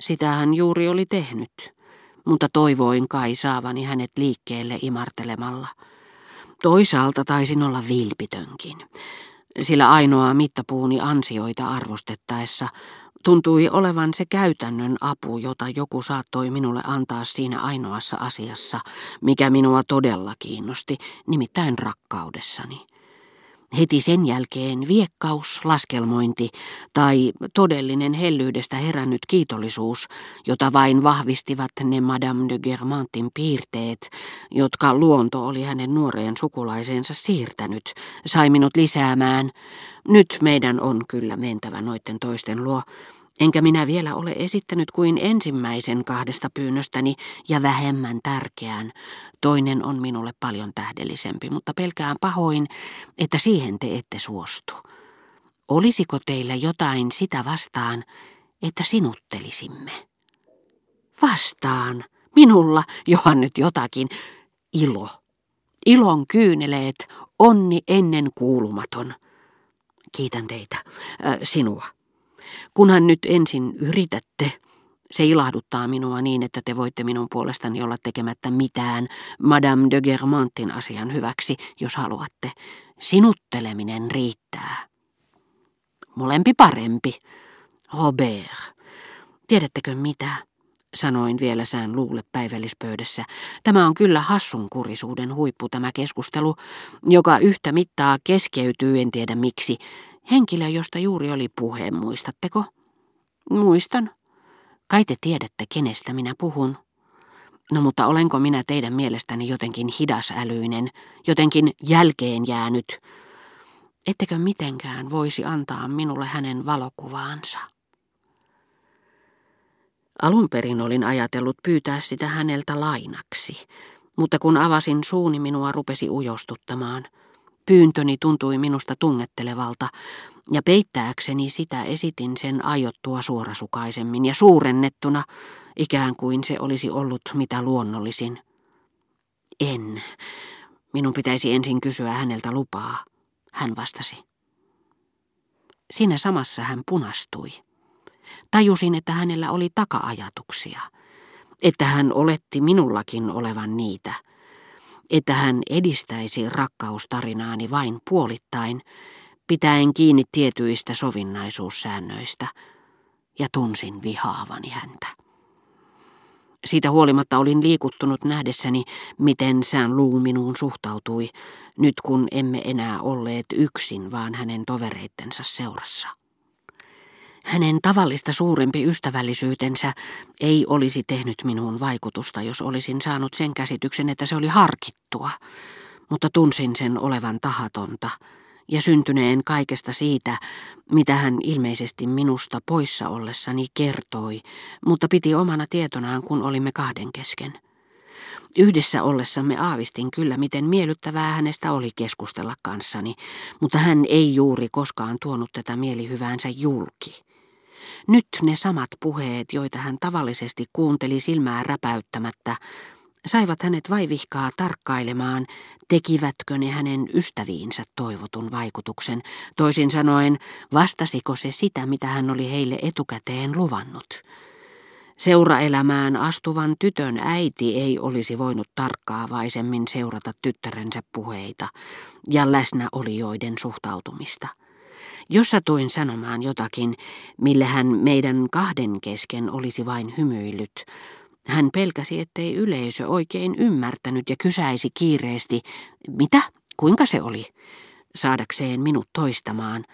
Sitä hän juuri oli tehnyt, mutta toivoin kai saavani hänet liikkeelle imartelemalla. Toisaalta taisin olla vilpitönkin, sillä ainoa mittapuuni ansioita arvostettaessa tuntui olevan se käytännön apu, jota joku saattoi minulle antaa siinä ainoassa asiassa, mikä minua todella kiinnosti, nimittäin rakkaudessani. Heti sen jälkeen viekkaus, laskelmointi tai todellinen hellyydestä herännyt kiitollisuus, jota vain vahvistivat ne Madame de Germantin piirteet, jotka luonto oli hänen nuoreen sukulaiseensa siirtänyt, sai minut lisäämään. Nyt meidän on kyllä mentävä noiden toisten luo, Enkä minä vielä ole esittänyt kuin ensimmäisen kahdesta pyynnöstäni ja vähemmän tärkeän. Toinen on minulle paljon tähdellisempi, mutta pelkään pahoin, että siihen te ette suostu. Olisiko teillä jotain sitä vastaan, että sinuttelisimme? Vastaan. Minulla, johan nyt jotakin. Ilo. Ilon kyyneleet, onni ennen kuulumaton. Kiitän teitä, äh, sinua. Kunhan nyt ensin yritätte, se ilahduttaa minua niin, että te voitte minun puolestani olla tekemättä mitään Madame de Germantin asian hyväksi, jos haluatte. Sinutteleminen riittää. Molempi parempi. Robert, tiedättekö mitä? Sanoin vielä sään luulle päivällispöydässä. Tämä on kyllä hassun kurisuuden huippu tämä keskustelu, joka yhtä mittaa keskeytyy, en tiedä miksi, Henkilö, josta juuri oli puhe, muistatteko? Muistan. Kai te tiedätte, kenestä minä puhun. No mutta olenko minä teidän mielestäni jotenkin hidasälyinen, jotenkin jälkeen jäänyt? Ettekö mitenkään voisi antaa minulle hänen valokuvaansa? Alun perin olin ajatellut pyytää sitä häneltä lainaksi, mutta kun avasin suuni minua rupesi ujostuttamaan – Pyyntöni tuntui minusta tungettelevalta, ja peittääkseni sitä esitin sen aiottua suorasukaisemmin ja suurennettuna, ikään kuin se olisi ollut mitä luonnollisin. En. Minun pitäisi ensin kysyä häneltä lupaa, hän vastasi. Siinä samassa hän punastui. Tajusin, että hänellä oli taka-ajatuksia, että hän oletti minullakin olevan niitä – että hän edistäisi rakkaustarinaani vain puolittain, pitäen kiinni tietyistä sovinnaisuussäännöistä, ja tunsin vihaavani häntä. Siitä huolimatta olin liikuttunut nähdessäni, miten sään luu minuun suhtautui, nyt kun emme enää olleet yksin, vaan hänen tovereittensa seurassa. Hänen tavallista suurempi ystävällisyytensä ei olisi tehnyt minuun vaikutusta, jos olisin saanut sen käsityksen, että se oli harkittua, mutta tunsin sen olevan tahatonta ja syntyneen kaikesta siitä, mitä hän ilmeisesti minusta poissa ollessani kertoi, mutta piti omana tietonaan, kun olimme kahden kesken. Yhdessä ollessamme aavistin kyllä, miten miellyttävää hänestä oli keskustella kanssani, mutta hän ei juuri koskaan tuonut tätä mielihyväänsä julki. Nyt ne samat puheet, joita hän tavallisesti kuunteli silmää räpäyttämättä, saivat hänet vaivihkaa tarkkailemaan, tekivätkö ne hänen ystäviinsä toivotun vaikutuksen. Toisin sanoen, vastasiko se sitä, mitä hän oli heille etukäteen luvannut. Seuraelämään astuvan tytön äiti ei olisi voinut tarkkaavaisemmin seurata tyttärensä puheita ja läsnäolijoiden suhtautumista. Jos satuin sanomaan jotakin, millä hän meidän kahden kesken olisi vain hymyillyt, hän pelkäsi, ettei yleisö oikein ymmärtänyt ja kysäisi kiireesti, mitä, kuinka se oli, saadakseen minut toistamaan,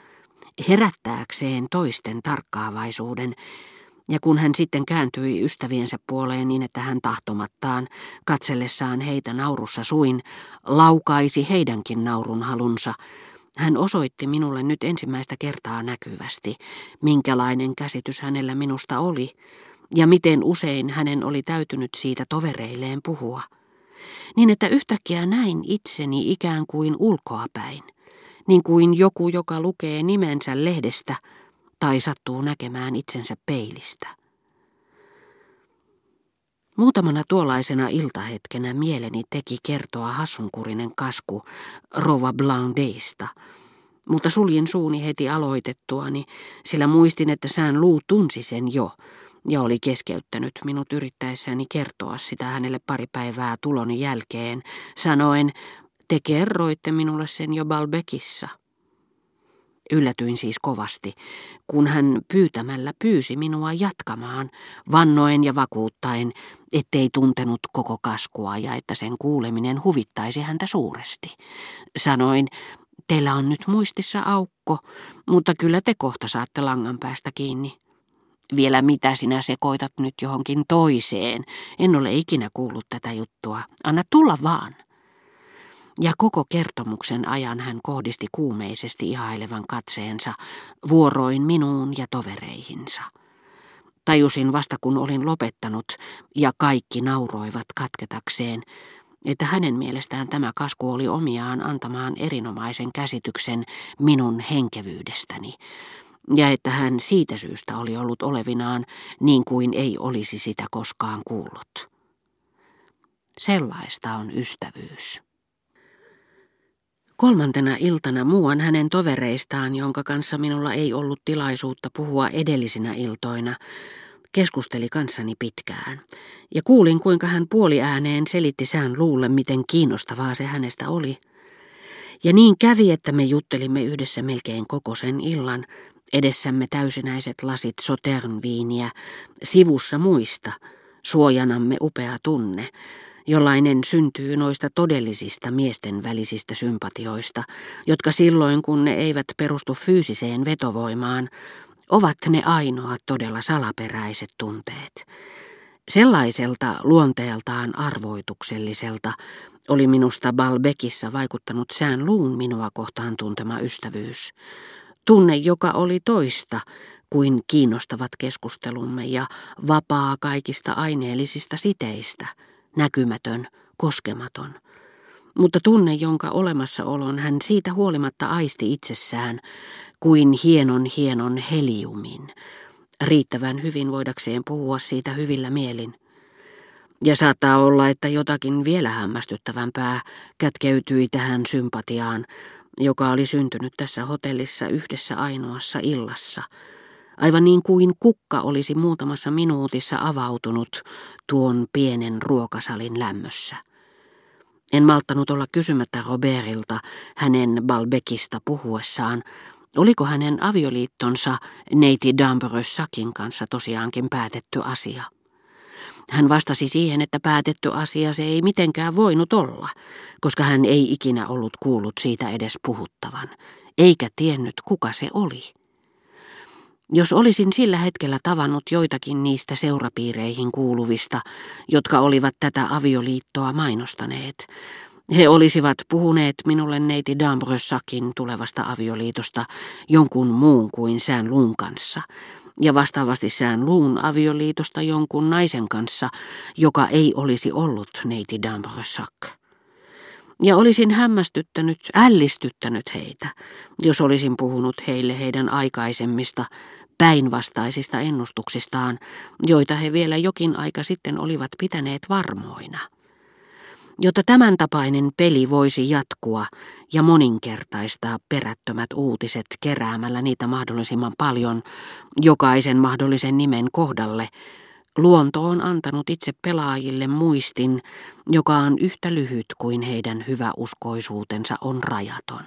herättääkseen toisten tarkkaavaisuuden, ja kun hän sitten kääntyi ystäviensä puoleen niin, että hän tahtomattaan, katsellessaan heitä naurussa suin, laukaisi heidänkin naurun halunsa, hän osoitti minulle nyt ensimmäistä kertaa näkyvästi, minkälainen käsitys hänellä minusta oli, ja miten usein hänen oli täytynyt siitä tovereilleen puhua. Niin että yhtäkkiä näin itseni ikään kuin ulkoapäin, niin kuin joku, joka lukee nimensä lehdestä tai sattuu näkemään itsensä peilistä. Muutamana tuollaisena iltahetkenä mieleni teki kertoa hassunkurinen kasku Rova Blandeista, mutta suljin suuni heti aloitettuani, sillä muistin, että sään luu tunsi sen jo, ja oli keskeyttänyt minut yrittäessäni kertoa sitä hänelle pari päivää tuloni jälkeen, sanoen, te kerroitte minulle sen jo Balbekissa. Yllätyin siis kovasti, kun hän pyytämällä pyysi minua jatkamaan, vannoen ja vakuuttaen, ettei tuntenut koko kaskua ja että sen kuuleminen huvittaisi häntä suuresti. Sanoin, teillä on nyt muistissa aukko, mutta kyllä te kohta saatte langan päästä kiinni. Vielä mitä sinä sekoitat nyt johonkin toiseen. En ole ikinä kuullut tätä juttua. Anna tulla vaan. Ja koko kertomuksen ajan hän kohdisti kuumeisesti ihailevan katseensa vuoroin minuun ja tovereihinsa. Tajusin vasta kun olin lopettanut ja kaikki nauroivat katketakseen, että hänen mielestään tämä kasku oli omiaan antamaan erinomaisen käsityksen minun henkevyydestäni, ja että hän siitä syystä oli ollut olevinaan niin kuin ei olisi sitä koskaan kuullut. Sellaista on ystävyys. Kolmantena iltana muuan hänen tovereistaan, jonka kanssa minulla ei ollut tilaisuutta puhua edellisinä iltoina, keskusteli kanssani pitkään, ja kuulin kuinka hän puoliääneen selitti sään luulle, miten kiinnostavaa se hänestä oli. Ja niin kävi, että me juttelimme yhdessä melkein koko sen illan, edessämme täysinäiset lasit soternviiniä, sivussa muista, suojanamme upea tunne, jollainen syntyy noista todellisista miesten välisistä sympatioista, jotka silloin kun ne eivät perustu fyysiseen vetovoimaan, ovat ne ainoat todella salaperäiset tunteet. Sellaiselta luonteeltaan arvoitukselliselta oli minusta Balbekissa vaikuttanut sään luun minua kohtaan tuntema ystävyys. Tunne, joka oli toista kuin kiinnostavat keskustelumme ja vapaa kaikista aineellisista siteistä, näkymätön, koskematon. Mutta tunne, jonka olemassaolon hän siitä huolimatta aisti itsessään, kuin hienon hienon heliumin, riittävän hyvin voidakseen puhua siitä hyvillä mielin. Ja saattaa olla, että jotakin vielä hämmästyttävämpää kätkeytyi tähän sympatiaan, joka oli syntynyt tässä hotellissa yhdessä ainoassa illassa, aivan niin kuin kukka olisi muutamassa minuutissa avautunut tuon pienen ruokasalin lämmössä. En malttanut olla kysymättä Robertilta hänen Balbekista puhuessaan, Oliko hänen avioliittonsa neiti Sakin kanssa tosiaankin päätetty asia? Hän vastasi siihen, että päätetty asia se ei mitenkään voinut olla, koska hän ei ikinä ollut kuullut siitä edes puhuttavan, eikä tiennyt kuka se oli. Jos olisin sillä hetkellä tavannut joitakin niistä seurapiireihin kuuluvista, jotka olivat tätä avioliittoa mainostaneet, he olisivat puhuneet minulle neiti Dambrössakin tulevasta avioliitosta jonkun muun kuin sään luun kanssa, ja vastaavasti sään luun avioliitosta jonkun naisen kanssa, joka ei olisi ollut neiti Dambrössak. Ja olisin hämmästyttänyt, ällistyttänyt heitä, jos olisin puhunut heille heidän aikaisemmista, päinvastaisista ennustuksistaan, joita he vielä jokin aika sitten olivat pitäneet varmoina. Jotta tämän tapainen peli voisi jatkua ja moninkertaistaa perättömät uutiset keräämällä niitä mahdollisimman paljon jokaisen mahdollisen nimen kohdalle, luonto on antanut itse pelaajille muistin, joka on yhtä lyhyt kuin heidän hyväuskoisuutensa on rajaton.